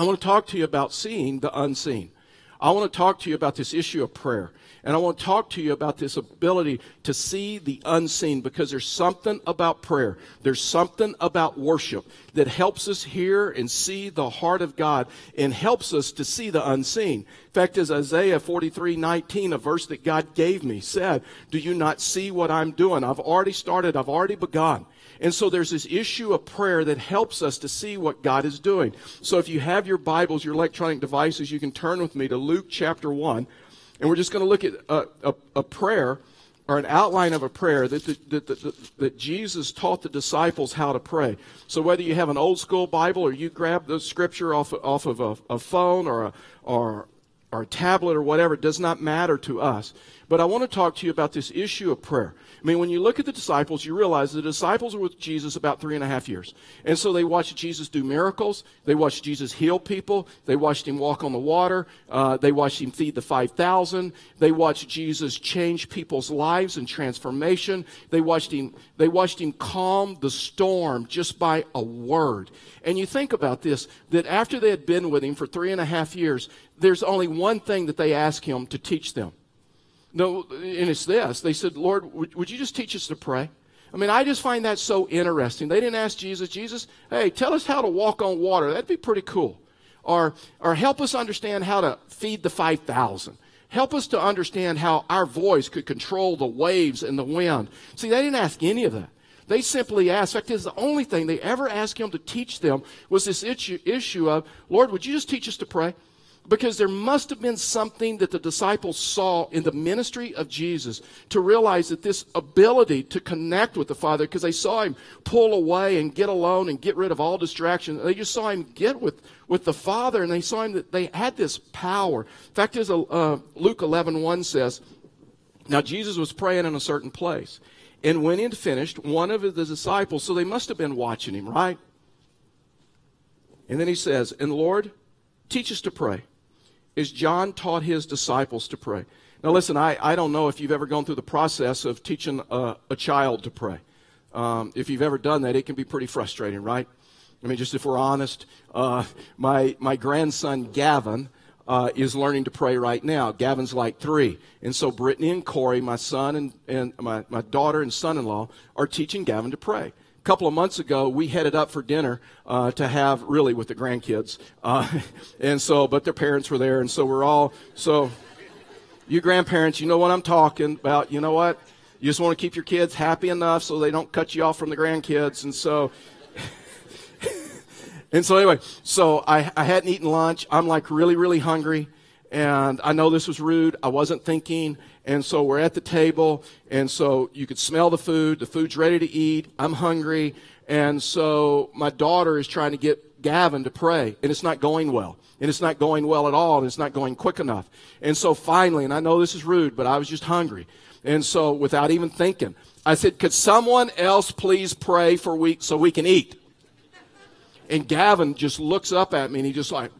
I want to talk to you about seeing the unseen. I want to talk to you about this issue of prayer. And I want to talk to you about this ability to see the unseen because there's something about prayer. There's something about worship that helps us hear and see the heart of God and helps us to see the unseen. In fact, as Isaiah 43 19, a verse that God gave me, said, Do you not see what I'm doing? I've already started, I've already begun. And so there's this issue of prayer that helps us to see what God is doing. So if you have your Bibles, your electronic devices, you can turn with me to Luke chapter 1. And we're just going to look at a, a, a, prayer or an outline of a prayer that, the, that, that, that Jesus taught the disciples how to pray. So whether you have an old school Bible or you grab the scripture off, off of a, a phone or a, or, or a tablet or whatever, it does not matter to us. But I want to talk to you about this issue of prayer. I mean, when you look at the disciples, you realize the disciples were with Jesus about three and a half years. And so they watched Jesus do miracles. They watched Jesus heal people. They watched him walk on the water. Uh, they watched him feed the 5,000. They watched Jesus change people's lives and transformation. They watched him, they watched him calm the storm just by a word. And you think about this, that after they had been with him for three and a half years, there's only one thing that they ask him to teach them. No, and it's this. They said, Lord, would, would you just teach us to pray? I mean, I just find that so interesting. They didn't ask Jesus, Jesus, hey, tell us how to walk on water. That'd be pretty cool. Or, or help us understand how to feed the 5,000. Help us to understand how our voice could control the waves and the wind. See, they didn't ask any of that. They simply asked, in fact, is the only thing they ever asked him to teach them was this issue, issue of, Lord, would you just teach us to pray? Because there must have been something that the disciples saw in the ministry of Jesus to realize that this ability to connect with the Father, because they saw him pull away and get alone and get rid of all distraction. They just saw him get with, with the Father and they saw him that they had this power. In fact, as uh, Luke 11 1 says, Now Jesus was praying in a certain place. And when he had finished, one of the disciples, so they must have been watching him, right? And then he says, And Lord, teach us to pray is John taught his disciples to pray. Now, listen, I, I don't know if you've ever gone through the process of teaching a, a child to pray. Um, if you've ever done that, it can be pretty frustrating, right? I mean, just if we're honest, uh, my, my grandson Gavin uh, is learning to pray right now. Gavin's like three. And so Brittany and Corey, my son and, and my, my daughter and son in law, are teaching Gavin to pray a couple of months ago, we headed up for dinner uh, to have really with the grandkids, uh, and so but their parents were there, and so we're all so. You grandparents, you know what I'm talking about. You know what? You just want to keep your kids happy enough so they don't cut you off from the grandkids, and so. and so anyway, so I, I hadn't eaten lunch. I'm like really, really hungry. And I know this was rude. I wasn't thinking. And so we're at the table. And so you could smell the food. The food's ready to eat. I'm hungry. And so my daughter is trying to get Gavin to pray. And it's not going well. And it's not going well at all. And it's not going quick enough. And so finally, and I know this is rude, but I was just hungry. And so without even thinking, I said, could someone else please pray for we so we can eat? And Gavin just looks up at me and he just like,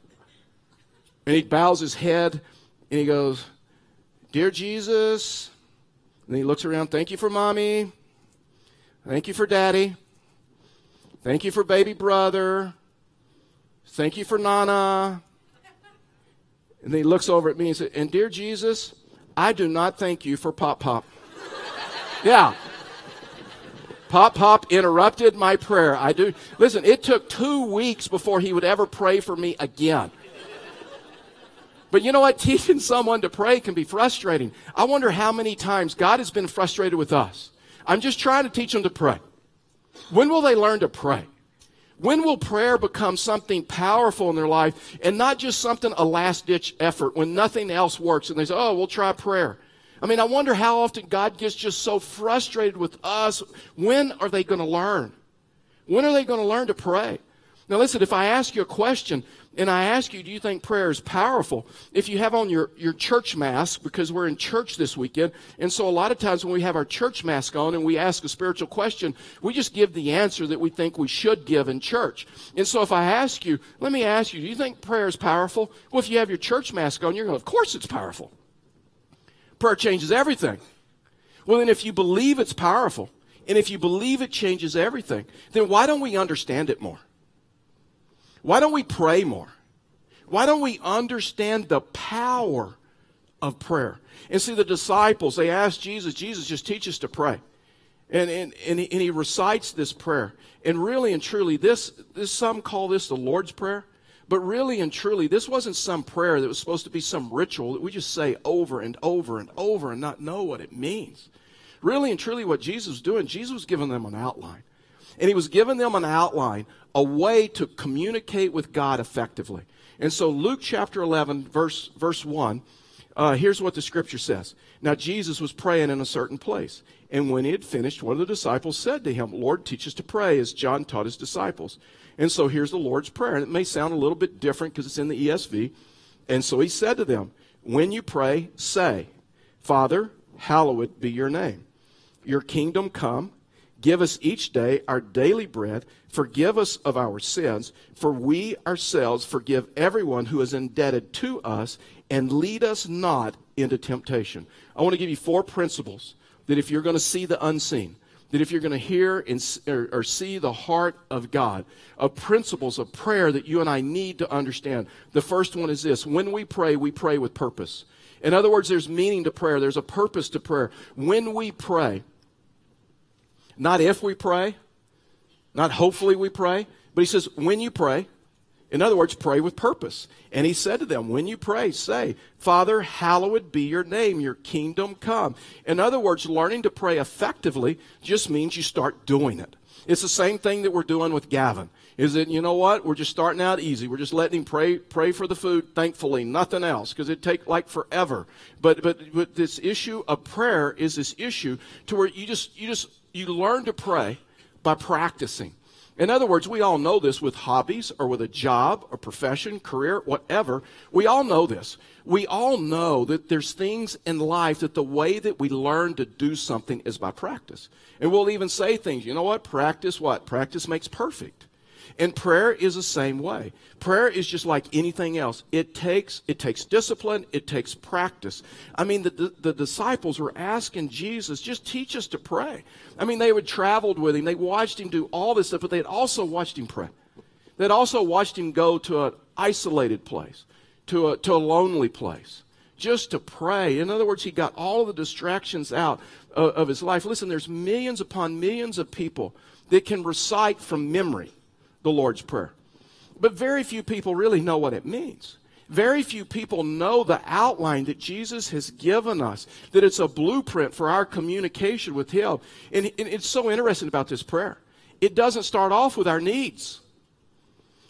and he bows his head and he goes, Dear Jesus. And he looks around, thank you for mommy. Thank you for daddy. Thank you for baby brother. Thank you for Nana. And he looks over at me and says, And dear Jesus, I do not thank you for Pop Pop. yeah. Pop Pop interrupted my prayer. I do. Listen, it took two weeks before he would ever pray for me again. But you know what? Teaching someone to pray can be frustrating. I wonder how many times God has been frustrated with us. I'm just trying to teach them to pray. When will they learn to pray? When will prayer become something powerful in their life and not just something, a last ditch effort when nothing else works and they say, oh, we'll try prayer? I mean, I wonder how often God gets just so frustrated with us. When are they going to learn? When are they going to learn to pray? Now, listen, if I ask you a question, and I ask you, do you think prayer is powerful? If you have on your, your church mask, because we're in church this weekend, and so a lot of times when we have our church mask on and we ask a spiritual question, we just give the answer that we think we should give in church. And so if I ask you, let me ask you, do you think prayer is powerful? Well, if you have your church mask on, you're going, of course it's powerful. Prayer changes everything. Well, then if you believe it's powerful, and if you believe it changes everything, then why don't we understand it more? Why don't we pray more? Why don't we understand the power of prayer? And see, the disciples, they asked Jesus, Jesus, just teach us to pray. And, and, and, he, and he recites this prayer. And really and truly, this, this, some call this the Lord's Prayer. But really and truly, this wasn't some prayer that was supposed to be some ritual that we just say over and over and over and not know what it means. Really and truly, what Jesus was doing, Jesus was giving them an outline. And he was giving them an outline, a way to communicate with God effectively. And so, Luke chapter 11, verse, verse 1, uh, here's what the scripture says. Now, Jesus was praying in a certain place. And when he had finished, one of the disciples said to him, Lord, teach us to pray as John taught his disciples. And so here's the Lord's Prayer. And it may sound a little bit different because it's in the ESV. And so he said to them, When you pray, say, Father, hallowed be your name. Your kingdom come. Give us each day our daily bread. Forgive us of our sins, for we ourselves forgive everyone who is indebted to us, and lead us not into temptation. I want to give you four principles that if you're going to see the unseen, that if you're going to hear and, or, or, see the heart of God, of principles of prayer that you and I need to understand. The first one is this when we pray, we pray with purpose. In other words, there's meaning to prayer, there's a purpose to prayer. When we pray, not if we pray, not hopefully we pray, but he says, when you pray, in other words, pray with purpose. And he said to them, When you pray, say, Father, hallowed be your name, your kingdom come. In other words, learning to pray effectively just means you start doing it. It's the same thing that we're doing with Gavin. Is that, you know what? We're just starting out easy. We're just letting him pray, pray for the food, thankfully, nothing else, because it take like forever. But, but, but this issue of prayer is this issue to where you just, you just, you learn to pray by practicing. In other words, we all know this with hobbies or with a job, a profession, career, whatever. We all know this. We all know that there's things in life that the way that we learn to do something is by practice. And we'll even say things, you know what? Practice what? Practice makes perfect. And prayer is the same way. Prayer is just like anything else. It takes it takes discipline, it takes practice. I mean the, the, the disciples were asking Jesus, just teach us to pray. I mean they had traveled with him, they watched him do all this stuff, but they had also watched him pray. They'd also watched him go to an isolated place, to a to a lonely place just to pray. In other words, he got all of the distractions out of, of, his life. Listen, there's millions upon millions of people that can recite from memory the Lord's Prayer. But very few people really know what it means. Very few people know the outline that Jesus has given us, that it's a blueprint for our communication with Him. And, and it's so interesting about this prayer. It doesn't start off with our needs.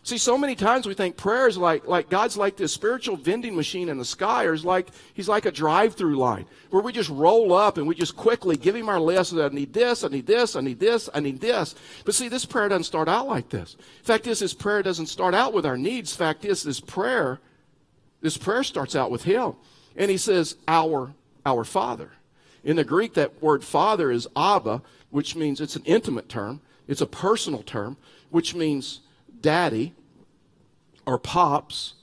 See, so many times we think prayer is like, like God's like this spiritual vending machine in the sky, or is like He's like a drive-through line where we just roll up and we just quickly give Him our list. I need this, I need this, I need this, I need this. But see, this prayer doesn't start out like this. Fact is, this prayer doesn't start out with our needs. Fact is, this prayer, this prayer starts out with Him, and He says, "Our, our Father." In the Greek, that word "father" is Abba, which means it's an intimate term. It's a personal term, which means daddy or pops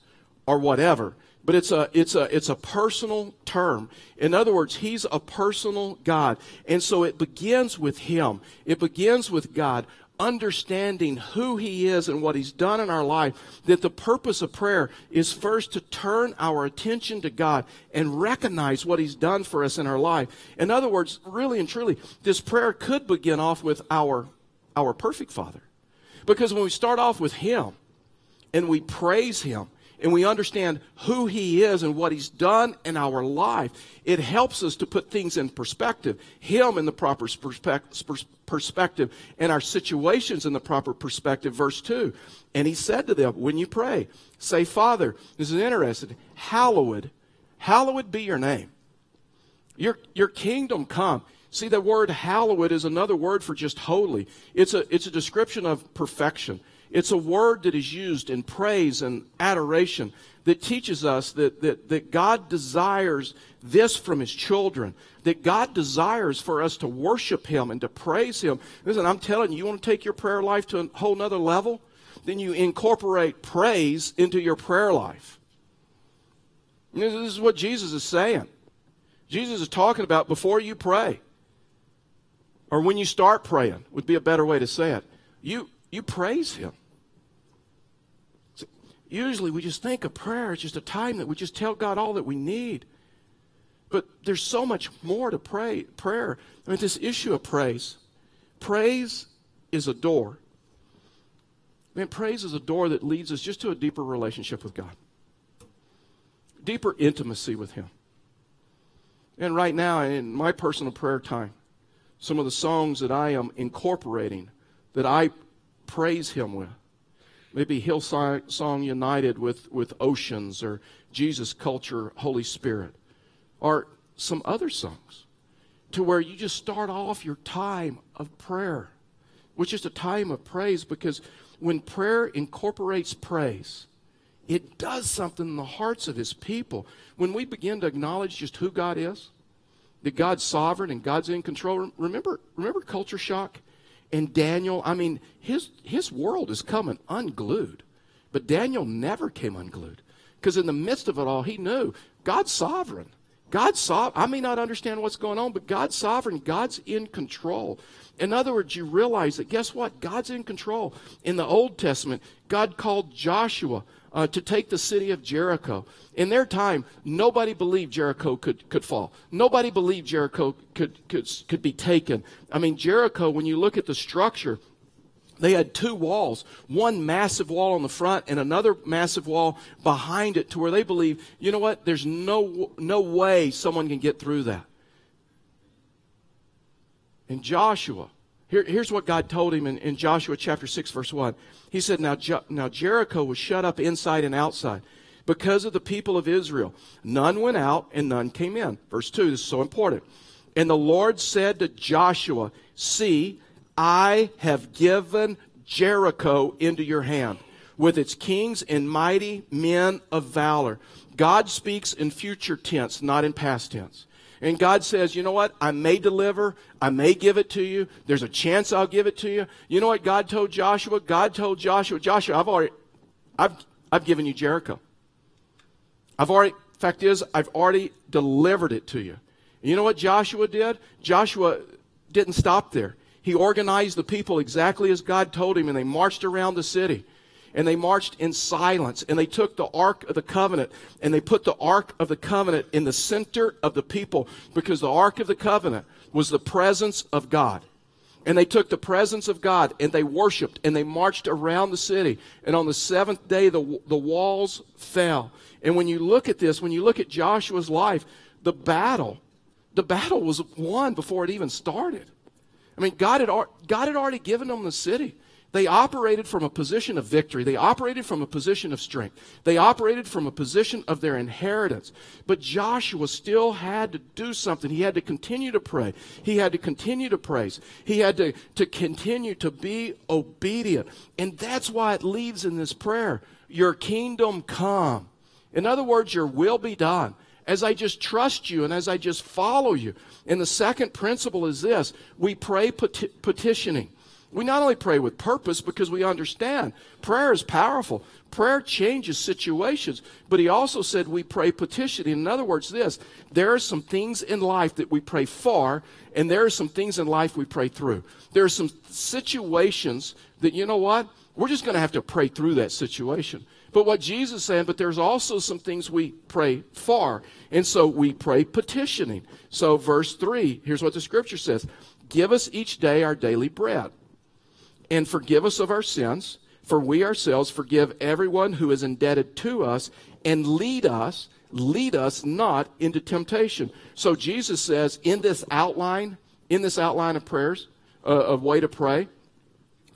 or whatever but it's a it's a it's a personal term. In other words he's a personal god. And so it begins with him. It begins with god understanding who he is and what he's done in our life that the purpose of prayer is first to turn our attention to god and recognize what he's done for us in our life. In other words really and truly this prayer could begin off with our our perfect father because when we start off with Him and we praise Him and we understand who He is and what He's done in our life, it helps us to put things in perspective. Him in the proper perspective and our situations in the proper perspective. Verse 2. And He said to them, When you pray, say, Father, this is interesting, hallowed, hallowed be your name. Your, your kingdom come. See, the word hallowed is another word for just holy. It's a, it's a description of perfection. It's a word that is used in praise and adoration that teaches us that, that, that God desires this from His children, that God desires for us to worship Him and to praise Him. Listen, I'm telling you, you want to take your prayer life to a whole nother level? Then you incorporate praise into your prayer life. This is what Jesus is saying. Jesus is talking about before you pray or when you start praying would be a better way to say it. You you praise him. Usually we just think of prayer as just a time that we just tell God all that we need. But there's so much more to pray, prayer. I mean, this issue of praise. Praise is a door. Man, praise is a door that leads us just to a deeper relationship with God, deeper intimacy with Him. And right now, in my personal prayer time, some of the songs that I am incorporating, that I praise Him with, maybe Hillsong United with, with Oceans or Jesus Culture Holy Spirit, or some other songs, to where you just start off your time of prayer, which is a time of praise, because when prayer incorporates praise, it does something in the hearts of his people. When we begin to acknowledge just who God is, that God's sovereign and God's in control. Remember, remember culture shock? And Daniel, I mean, his his world is coming unglued. But Daniel never came unglued. Because in the midst of it all, he knew God's sovereign. God's sovereign. I may not understand what's going on, but God's sovereign. God's in control. In other words, you realize that guess what? God's in control. In the Old Testament, God called Joshua uh, to take the city of Jericho. In their time, nobody believed Jericho could, could fall. Nobody believed Jericho could, could, could be taken. I mean, Jericho, when you look at the structure, they had two walls one massive wall on the front and another massive wall behind it to where they believe you know what there's no no way someone can get through that and joshua here, here's what God told him in, in, Joshua chapter 6, verse 1. He said, now, now Jericho was shut up inside and outside because of the people of Israel. None went out and none came in. Verse 2, this is so important. And the Lord said to Joshua, See, I have given Jericho into your hand with its kings and mighty men of valor. God speaks in future tense, not in past tense. And God says, you know what? I may deliver. I may give it to you. There's a chance I'll give it to you. You know what God told Joshua? God told Joshua, Joshua, I've already, I've, I've given you Jericho. I've already, fact is, I've already delivered it to you. And you know what Joshua did? Joshua didn't stop there. He organized the people exactly as God told him, and they marched around the city and they marched in silence and they took the ark of the covenant and they put the ark of the covenant in the center of the people because the ark of the covenant was the presence of God. And they took the presence of God and they worshiped and they marched around the city. And on the seventh day, the, the walls fell. And when you look at this, when you look at Joshua's life, the battle, the battle was won before it even started. I mean, God had, God had already given them the city. They operated from a position of victory. They operated from a position of strength. They operated from a position of their inheritance. But Joshua still had to do something. He had to continue to pray. He had to continue to praise. He had to, to continue to be obedient. And that's why it leads in this prayer Your kingdom come. In other words, your will be done as I just trust you and as I just follow you. And the second principle is this we pray peti- petitioning. We not only pray with purpose because we understand prayer is powerful. Prayer changes situations. But he also said we pray petitioning. In other words, this there are some things in life that we pray for, and there are some things in life we pray through. There are some situations that, you know what? We're just going to have to pray through that situation. But what Jesus said, but there's also some things we pray for. And so we pray petitioning. So, verse 3, here's what the scripture says Give us each day our daily bread and forgive us of our sins, for we ourselves forgive everyone who is indebted to us, and lead us, lead us not into temptation. So Jesus says in this outline, in this outline of prayers, uh, of way to pray,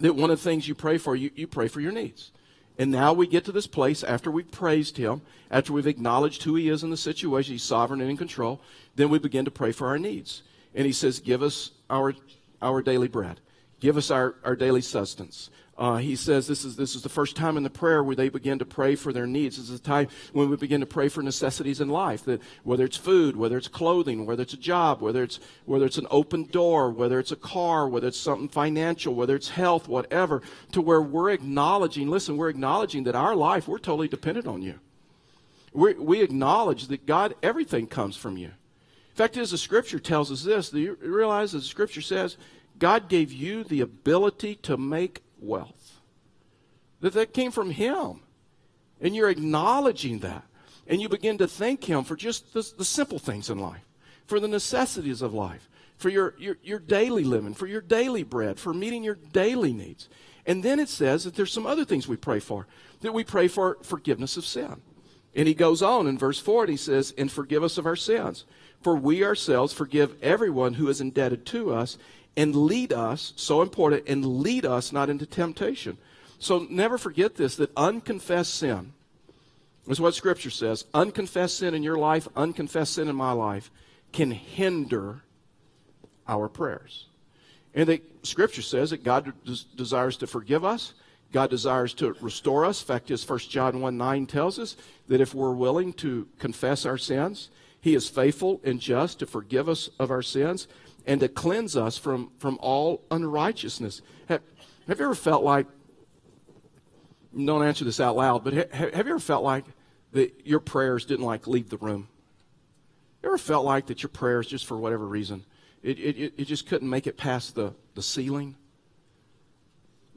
that one of the things you pray for, you, you pray for your needs. And now we get to this place after we've praised him, after we've acknowledged who he is in the situation, he's sovereign and in control, then we begin to pray for our needs. And he says, Give us our, our daily bread. Give us our, our daily sustenance. Uh, he says this is, this is the first time in the prayer where they begin to pray for their needs. This is the time when we begin to pray for necessities in life, that whether it's food, whether it's clothing, whether it's a job, whether it's, whether it's an open door, whether it's a car, whether it's something financial, whether it's health, whatever, to where we're acknowledging, listen, we're acknowledging that our life, we're totally dependent on you. we we acknowledge that God, everything comes from you. In fact, as the scripture tells us this, do you realize that the scripture says God gave you the ability to make wealth. That that came from Him. And you're acknowledging that. And you begin to thank Him for just the, the simple things in life, for the necessities of life, for your, your, your daily living, for your daily bread, for meeting your daily needs. And then it says that there's some other things we pray for, that we pray for forgiveness of sin. And he goes on in verse 4 and he says, And forgive us of our sins. For we ourselves forgive everyone who is indebted to us, and lead us, so important, and lead us not into temptation. So never forget this that unconfessed sin is what Scripture says. Unconfessed sin in your life, unconfessed sin in my life, can hinder our prayers. And the Scripture says that God des- desires to forgive us. God desires to restore us. In fact, as 1 John 1 9 tells us that if we're willing to confess our sins, He is faithful and just to forgive us of our sins and to cleanse us from, from all unrighteousness. Have, have you ever felt like, don't answer this out loud, but have, have you ever felt like that your prayers didn't like leave the room? Ever felt like that your prayers, just for whatever reason, it, it, it just couldn't make it past the, the ceiling?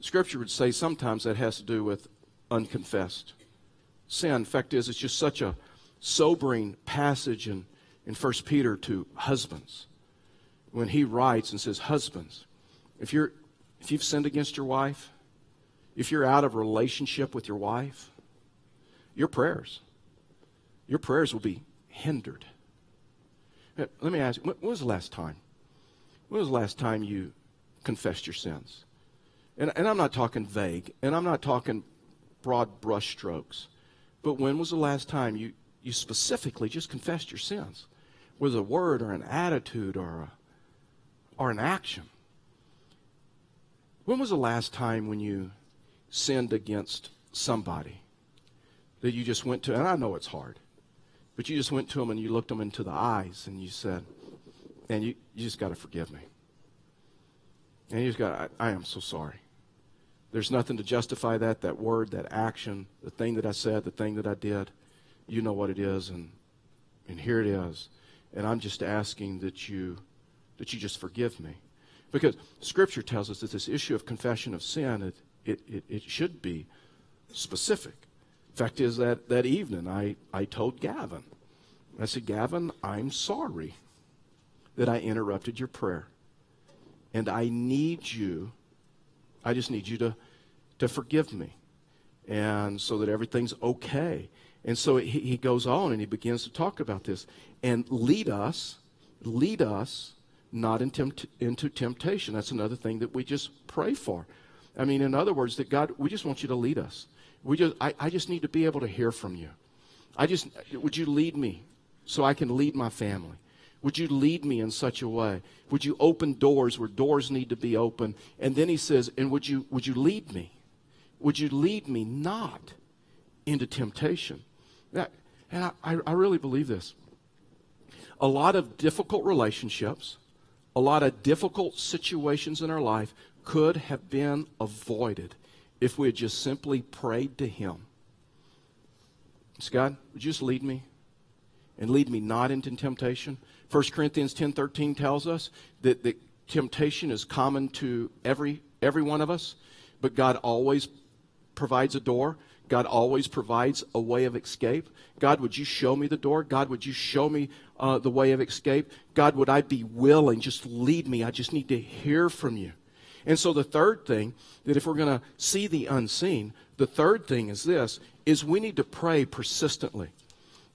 Scripture would say sometimes that has to do with unconfessed sin. Fact is, it's just such a sobering passage in, in 1 Peter to husbands when he writes and says, Husbands, if, you're, if you've sinned against your wife, if you're out of relationship with your wife, your prayers, your prayers will be hindered. Uh, let me ask you, when was the last time? When was the last time you confessed your sins? And, and I'm not talking vague, and I'm not talking broad brushstrokes, but when was the last time you, you specifically just confessed your sins? With a word or an attitude or a or an action. When was the last time when you sinned against somebody that you just went to, and I know it's hard, but you just went to them and you looked them into the eyes and you said, and you, you just got to forgive me. And you just got, I, I am so sorry. There's nothing to justify that, that word, that action, the thing that I said, the thing that I did. You know what it is, and, and here it is. And I'm just asking that you that you just forgive me. Because Scripture tells us that this issue of confession of sin, it, it, it, it should be specific. Fact is that that evening I, I told Gavin, I said, Gavin, I'm sorry that I interrupted your prayer. And I need you, I just need you to, to forgive me. And so that everything's okay. And so he, he goes on and he begins to talk about this and lead us, lead us not in tempt- into temptation. That's another thing that we just pray for. I mean, in other words, that God, we just want you to lead us. We just, I, I just need to be able to hear from you. I just, would you lead me so I can lead my family? Would you lead me in such a way? Would you open doors where doors need to be open? And then he says, and would you, would you lead me? Would you lead me not into temptation? That, and I, I really believe this. A lot of difficult relationships, a lot of difficult situations in our life could have been avoided if we had just simply prayed to Him. So God, would you just lead me and lead me not into temptation? 1 Corinthians 10.13 tells us that, that temptation is common to every, every one of us, but God always provides a door. God always provides a way of escape. God, would you show me the door? God, would you show me uh, the way of escape? God, would I be willing? Just lead me. I just need to hear from you. And so the third thing that if we're going to see the unseen, the third thing is this is we need to pray persistently.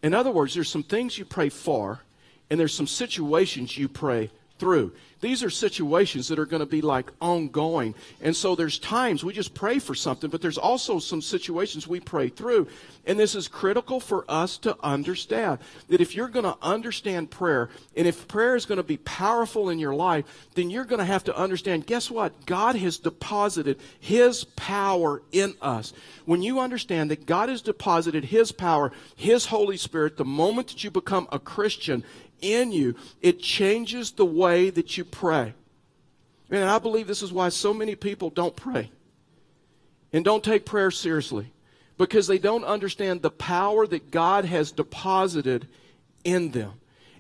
In other words, there's some things you pray for and there's some situations you pray through. These are situations that are going to be like ongoing. And so there's times we just pray for something, but there's also some situations we pray through. And this is critical for us to understand that if you're going to understand prayer, and if prayer is going to be powerful in your life, then you're going to have to understand guess what? God has deposited His power in us. When you understand that God has deposited His power, His Holy Spirit, the moment that you become a Christian, in you, it changes the way that you pray. And I believe this is why so many people don't pray and don't take prayer seriously because they don't understand the power that God has deposited in them.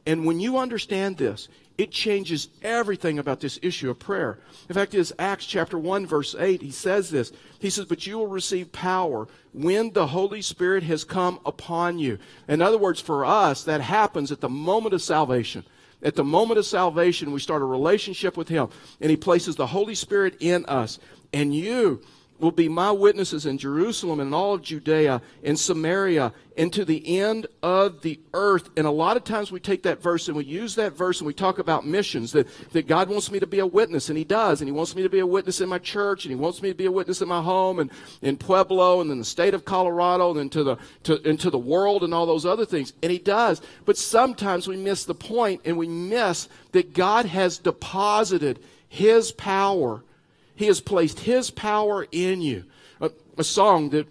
And when you understand this, it changes everything about this issue of prayer. In fact, it's Acts chapter 1, verse 8. He says this. He says, But you will receive power when the Holy Spirit has come upon you. In other words, for us, that happens at the moment of salvation. At the moment of salvation, we start a relationship with Him, and He places the Holy Spirit in us. And you, will be my witnesses in Jerusalem and in all of Judea and Samaria and to the end of the earth. And a lot of times we take that verse and we use that verse and we talk about missions that, that God wants me to be a witness, and He does. And He wants me to be a witness in my church, and He wants me to be a witness in my home and in Pueblo and in the state of Colorado and into the, to, into the world and all those other things. And He does. But sometimes we miss the point and we miss that God has deposited His power he has placed His power in you. A, a song that,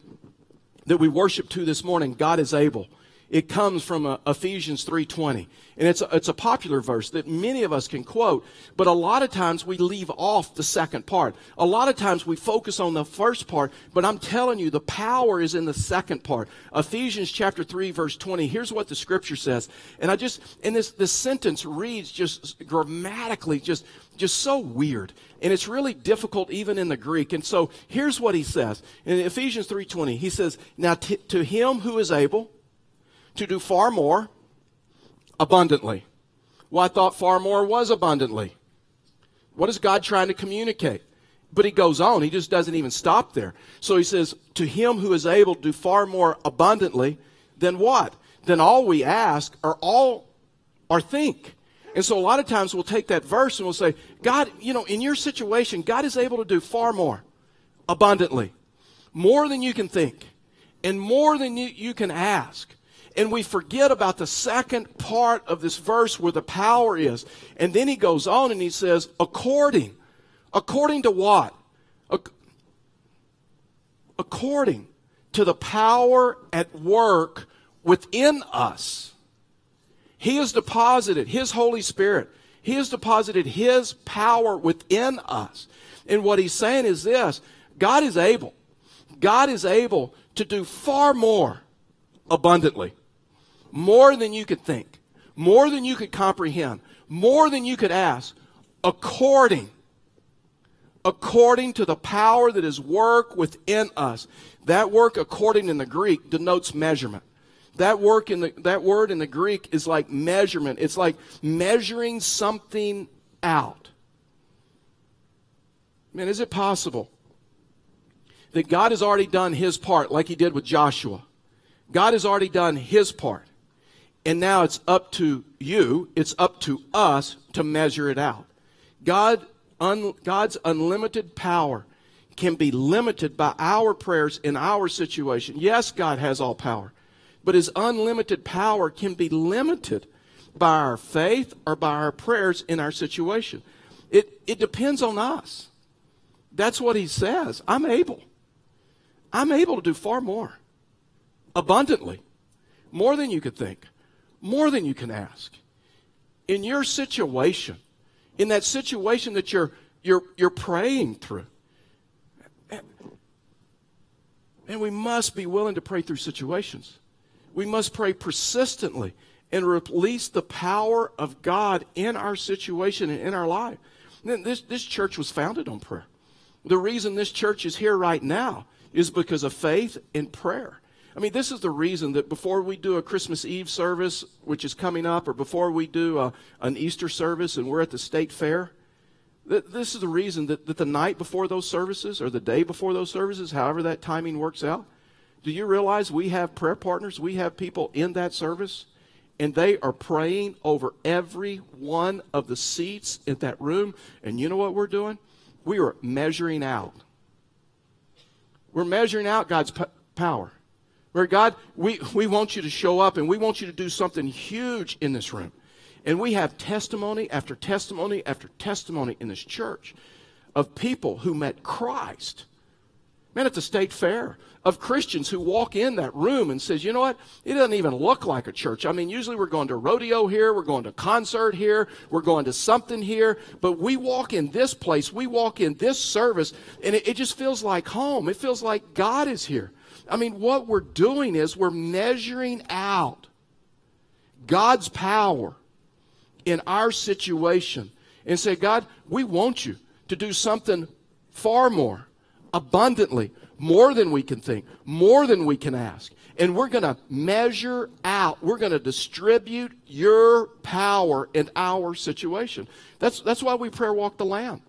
that we worship to this morning, God is able. It comes from uh, Ephesians 3.20. And it's a, it's a popular verse that many of us can quote, but a lot of times we leave off the second part. A lot of times we focus on the first part, but I'm telling you, the power is in the second part. Ephesians chapter 3, verse 20. Here's what the scripture says. And I just, and this, this sentence reads just grammatically just just so weird and it's really difficult even in the greek and so here's what he says in ephesians 3.20 he says now t- to him who is able to do far more abundantly. Well i thought far more was abundantly. What is god trying to communicate? But he goes on. He just doesn't even stop there. So he says to him who is able to do far more abundantly than what? Than all we ask or all or think. And so a lot of times we'll take that verse and we'll say, God, you know, in your situation, God is able to do far more abundantly, more than you can think, and more than you, you can ask. And we forget about the second part of this verse where the power is. And then he goes on and he says, according. According to what? According to the power at work within us. He has deposited His Holy Spirit. He has deposited His power within us. And what He's saying is this God is able. God is able to do far more abundantly, more than you could think, more than you could comprehend, more than you could ask, according according to the power that is work within us. That work according in the Greek denotes measurement. That work in the, that word in the Greek is like measurement. It's like measuring something out. Man, is it possible that God has already done his part like he did with Joshua? God has already done his part. And now it's up to you, it's up to us to measure it out. God, un, God's unlimited power can be limited by our prayers in our situation. Yes, God has all power. But his unlimited power can be limited by our faith or by our prayers in our situation. It, it depends on us. That's what he says. I'm able. I'm able to do far more, abundantly, more than you could think, more than you can ask. In your situation, in that situation that you're, you're, you're praying through. And we must be willing to pray through situations. We must pray persistently and release the power of God in our situation and in our life. This, this church was founded on prayer. The reason this church is here right now is because of faith and prayer. I mean, this is the reason that before we do a Christmas Eve service, which is coming up, or before we do a, an Easter service and we're at the state fair, this is the reason that, that the night before those services or the day before those services, however that timing works out, do you realize we have prayer partners? We have people in that service, and they are praying over every one of the seats in that room. And you know what we're doing? We are measuring out. We're measuring out God's p- power. Where God, we, we want you to show up and we want you to do something huge in this room. And we have testimony after testimony after testimony in this church of people who met Christ Man, at the state fair of Christians who walk in that room and says, you know what? It doesn't even look like a church. I mean, usually we're going to rodeo here, we're going to concert here, we're going to something here, but we walk in this place, we walk in this service, and it, it just feels like home. It feels like God is here. I mean, what we're doing is we're measuring out God's power in our situation and say, God, we want you to do something far more, abundantly, more than we can think, more than we can ask. And we're going to measure out, we're going to distribute your power in our situation. That's, that's why we prayer walk the land.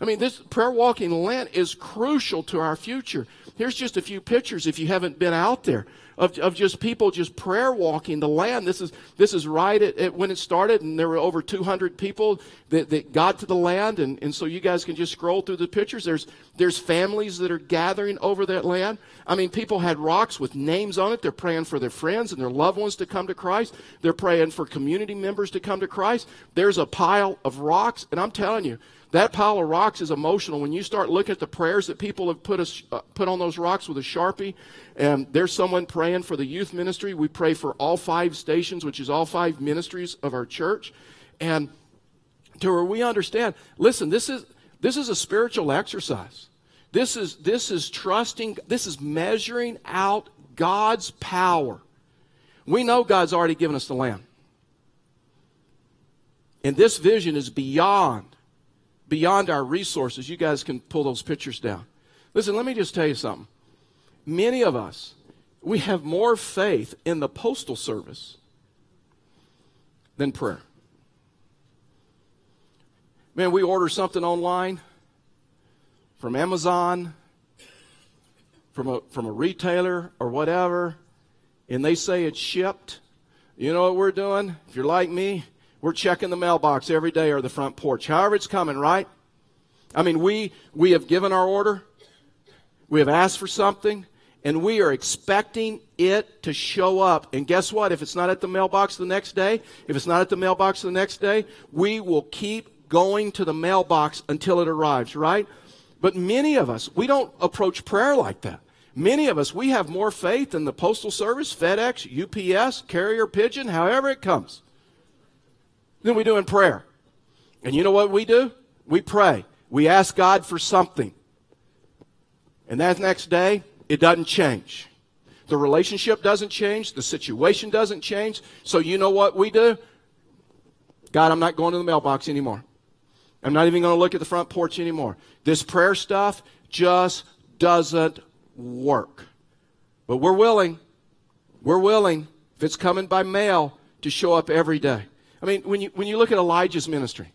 I mean, this prayer walking land is crucial to our future. Here's just a few pictures if you haven't been out there of, of just people just prayer walking the land. This is, this is right at, at when it started, and there were over 200 people that, that got to the land. And, and so you guys can just scroll through the pictures. There's, there's families that are gathering over that land. I mean, people had rocks with names on it. They're praying for their friends and their loved ones to come to Christ. They're praying for community members to come to Christ. There's a pile of rocks, and I'm telling you, that pile of rocks is emotional. When you start looking at the prayers that people have put, a, uh, put on those rocks with a sharpie, and there's someone praying for the youth ministry. We pray for all five stations, which is all five ministries of our church. And to where we understand, listen, this is, this is a spiritual exercise. This is, this is trusting, this is measuring out God's power. We know God's already given us the land. And this vision is beyond beyond our resources. You guys can pull those pictures down. Listen, let me just tell you something. Many of us, we have more faith in the postal service than prayer. Man, we order something online from Amazon, from a, from a retailer or whatever, and they say it's shipped. You know what we're doing? If you're like me, we're checking the mailbox every day or the front porch, however it's coming, right? I mean, we, we have given our order, we have asked for something, and we are expecting it to show up. And guess what? If it's not at the mailbox the next day, if it's not at the mailbox the next day, we will keep going to the mailbox until it arrives, right? But many of us, we don't approach prayer like that. Many of us, we have more faith in the Postal Service, FedEx, UPS, Carrier Pigeon, however it comes than we do in prayer. And you know what we do? We pray. We ask God for something. And that next day, it doesn't change. The relationship doesn't change. The situation doesn't change. So you know what we do? God, I'm not going to the mailbox anymore. I'm not even going to look at the front porch anymore. This prayer stuff just doesn't work. But we're willing. We're willing, if it's coming by mail, to show up every day. I mean, when you, when you look at Elijah's ministry,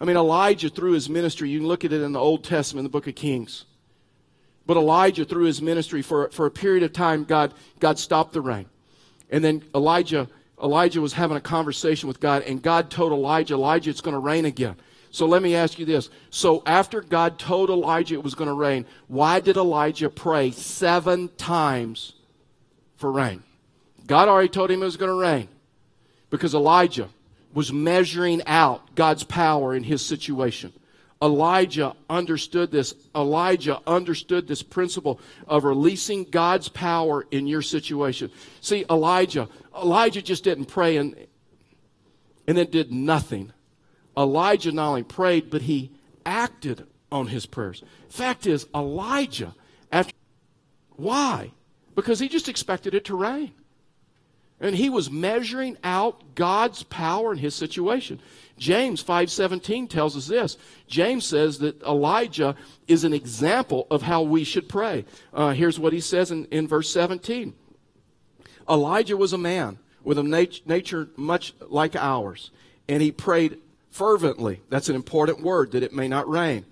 I mean, Elijah, through his ministry, you can look at it in the Old Testament, the book of Kings. But Elijah, through his ministry, for, for a period of time, God, God stopped the rain. And then Elijah, Elijah was having a conversation with God, and God told Elijah, Elijah, it's going to rain again. So let me ask you this. So after God told Elijah it was going to rain, why did Elijah pray seven times for rain? God already told him it was going to rain because Elijah was measuring out God's power in his situation. Elijah understood this. Elijah understood this principle of releasing God's power in your situation. See, Elijah, Elijah just didn't pray and, and then did nothing. Elijah not only prayed, but he acted on his prayers. Fact is, Elijah, after why? Because he just expected it to rain. And he was measuring out God's power in his situation. James 5:17 tells us this. James says that Elijah is an example of how we should pray. Uh, here's what he says in, in verse 17. Elijah was a man with a nat- nature much like ours, and he prayed fervently. That's an important word that it may not rain.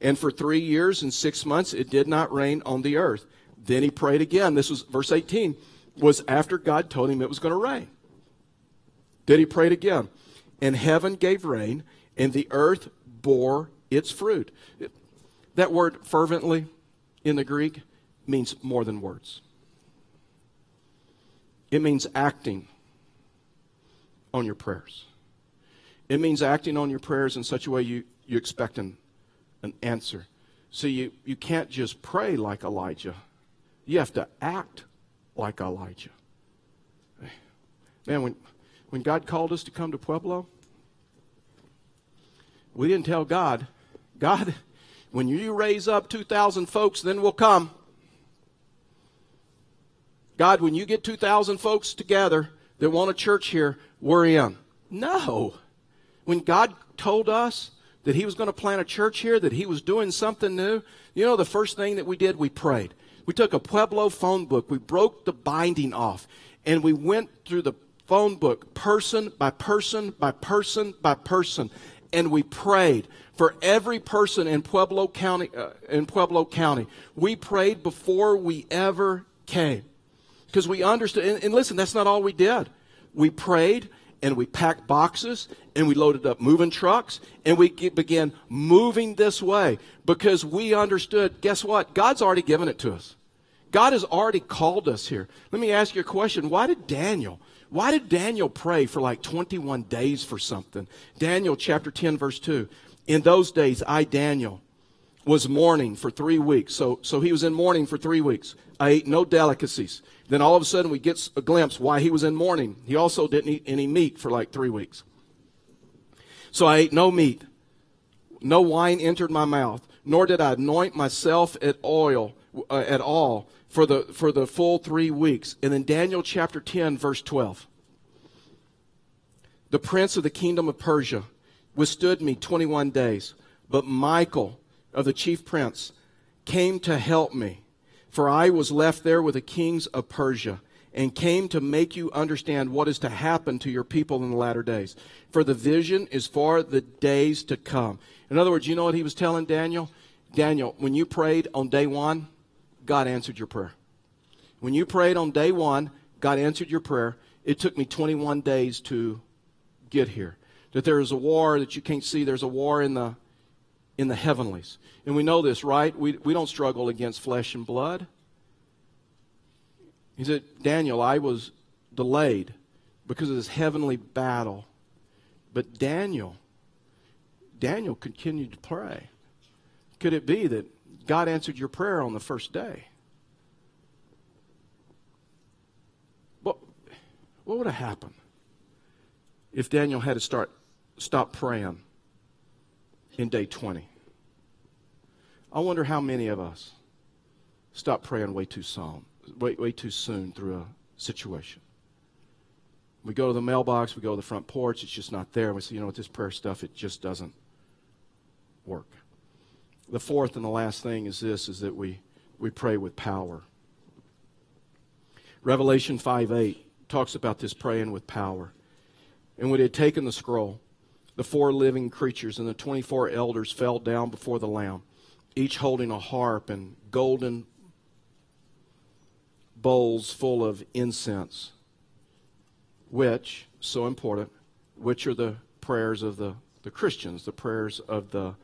And for three years and six months it did not rain on the earth. Then he prayed again. This was verse 18 was after God told him it was going to rain. Then he prayed again. And heaven gave rain, and the earth bore its fruit. That word fervently in the Greek means more than words, it means acting on your prayers. It means acting on your prayers in such a way you, you expect an, an answer. So you, you can't just pray like Elijah. You have to act like Elijah. Man, when, when God called us to come to Pueblo, we didn't tell God, God, when you raise up 2,000 folks, then we'll come. God, when you get 2,000 folks together that want a church here, we're in. No. When God told us that He was going to plant a church here, that He was doing something new, you know, the first thing that we did, we prayed. We took a Pueblo phone book, we broke the binding off, and we went through the phone book person by person by person by person, and we prayed for every person in Pueblo County. Uh, in Pueblo County, we prayed before we ever came, because we understood. And, and listen, that's not all we did. We prayed and we packed boxes and we loaded up moving trucks and we began moving this way because we understood guess what? God's already given it to us. God has already called us here. Let me ask you a question. Why did Daniel? Why did Daniel pray for like 21 days for something? Daniel chapter 10 verse 2. In those days I Daniel was mourning for 3 weeks. So so he was in mourning for 3 weeks. I ate no delicacies. Then all of a sudden we get a glimpse why he was in mourning. He also didn't eat any meat for like 3 weeks. So I ate no meat. No wine entered my mouth, nor did I anoint myself at oil uh, at all for the for the full 3 weeks. And then Daniel chapter 10 verse 12. The prince of the kingdom of Persia withstood me 21 days, but Michael of the chief prince came to help me for I was left there with the kings of Persia and came to make you understand what is to happen to your people in the latter days. For the vision is for the days to come. In other words, you know what he was telling Daniel? Daniel, when you prayed on day one, God answered your prayer. When you prayed on day one, God answered your prayer. It took me 21 days to get here. That there is a war that you can't see. There's a war in the in the heavenlies. And we know this, right? We, we don't struggle against flesh and blood. He said, Daniel, I was delayed because of this heavenly battle. But Daniel, Daniel continued to pray. Could it be that God answered your prayer on the first day? What, what would have happened if Daniel had to start stop praying in day 20. I wonder how many of us stop praying way too soon, way, way too soon through a situation. We go to the mailbox, we go to the front porch, it's just not there. We say, you know what, this prayer stuff, it just doesn't work. The fourth and the last thing is this, is that we, we pray with power. Revelation 5 8 talks about this praying with power. And when he had taken the scroll, the four living creatures and the 24 elders fell down before the Lamb, each holding a harp and golden bowls full of incense, which, so important, which are the prayers of the, the Christians, the prayers of the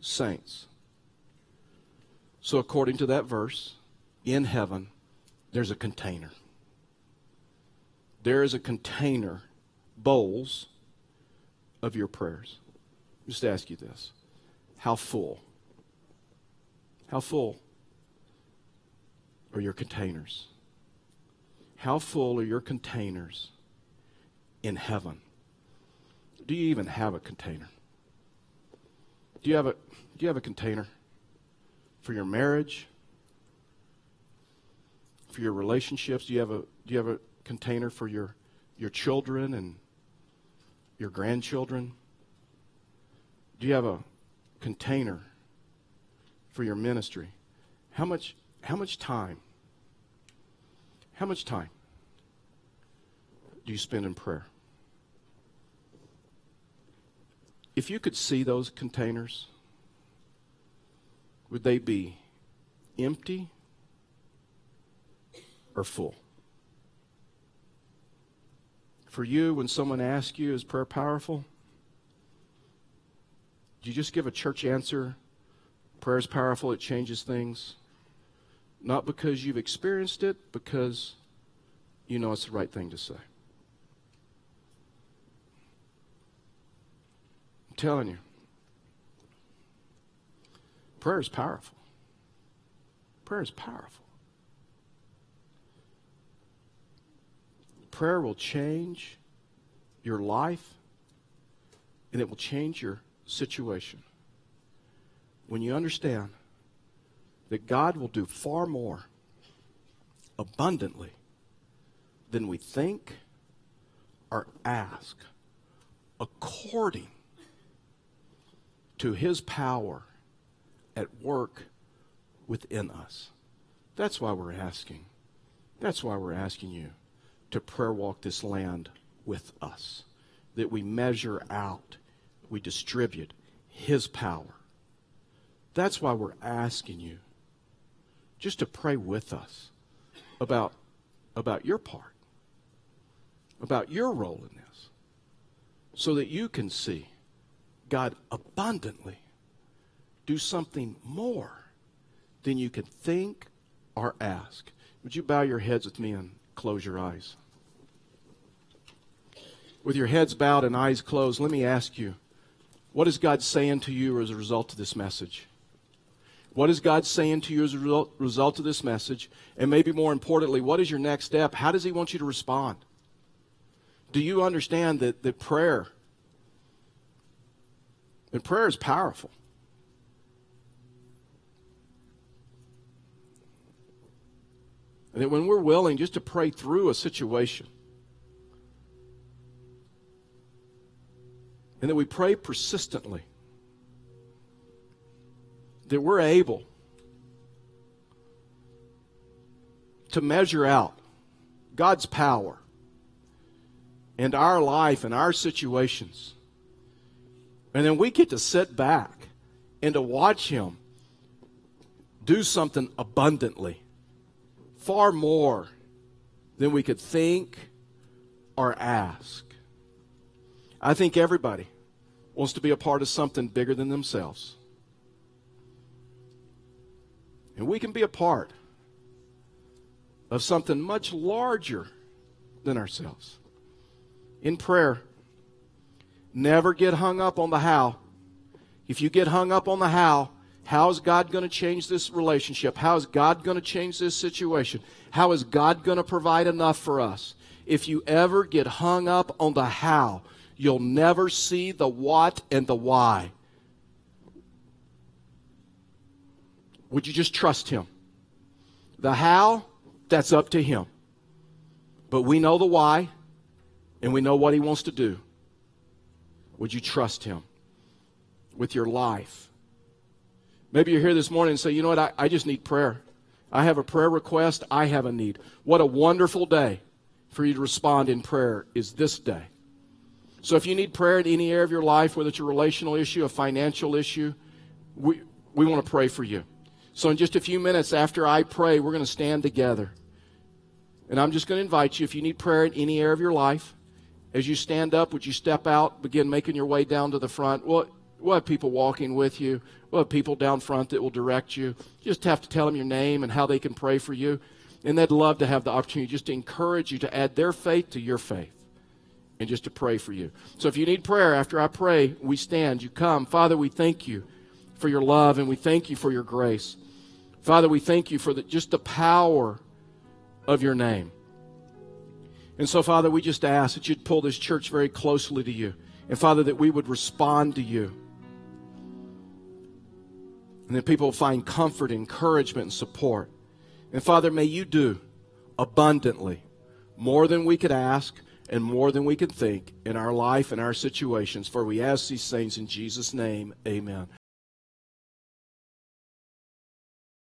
saints. So, according to that verse, in heaven, there's a container. There is a container, bowls, of your prayers. Just ask you this How full? How full are your containers? How full are your containers in heaven? Do you even have a container? Do you have a, do you have a container for your marriage? For your relationships? Do you have a, do you have a container for your, your children and your grandchildren? Do you have a container for your ministry? How much, how much time? How much time do you spend in prayer? If you could see those containers, would they be empty or full? For you, when someone asks you, is prayer powerful? Do you just give a church answer? Prayer is powerful, it changes things. Not because you've experienced it, because you know it's the right thing to say. I'm telling you, prayer is powerful. Prayer is powerful. Prayer will change your life and it will change your situation. When you understand that God will do far more abundantly than we think or ask according to his power at work within us. That's why we're asking. That's why we're asking you to prayer walk this land with us. That we measure out, we distribute his power. That's why we're asking you just to pray with us about, about your part, about your role in this, so that you can see God abundantly do something more than you can think or ask. Would you bow your heads with me and close your eyes? With your heads bowed and eyes closed, let me ask you what is God saying to you as a result of this message? What is God saying to you as a result of this message? And maybe more importantly, what is your next step? How does He want you to respond? Do you understand that, that prayer, that prayer is powerful? And that when we're willing just to pray through a situation, and that we pray persistently, that we're able to measure out God's power and our life and our situations. And then we get to sit back and to watch Him do something abundantly, far more than we could think or ask. I think everybody wants to be a part of something bigger than themselves. And we can be a part of something much larger than ourselves. In prayer, never get hung up on the how. If you get hung up on the how, how is God going to change this relationship? How is God going to change this situation? How is God going to provide enough for us? If you ever get hung up on the how, you'll never see the what and the why. Would you just trust Him? The how, that's up to Him. But we know the why, and we know what He wants to do. Would you trust Him with your life? Maybe you're here this morning and say, you know what, I, I just need prayer. I have a prayer request. I have a need. What a wonderful day for you to respond in prayer is this day. So if you need prayer in any area of your life, whether it's a relational issue, a financial issue, we, we want to pray for you. So in just a few minutes after I pray, we're going to stand together. And I'm just going to invite you, if you need prayer in any area of your life, as you stand up, would you step out, begin making your way down to the front? We'll, we'll have people walking with you. We'll have people down front that will direct you. You just have to tell them your name and how they can pray for you. And they'd love to have the opportunity just to encourage you to add their faith to your faith and just to pray for you. So if you need prayer after I pray, we stand. You come. Father, we thank you for your love and we thank you for your grace. Father, we thank you for the, just the power of your name. And so, Father, we just ask that you'd pull this church very closely to you. And, Father, that we would respond to you. And that people find comfort, encouragement, and support. And, Father, may you do abundantly more than we could ask and more than we can think in our life and our situations. For we ask these things in Jesus' name. Amen.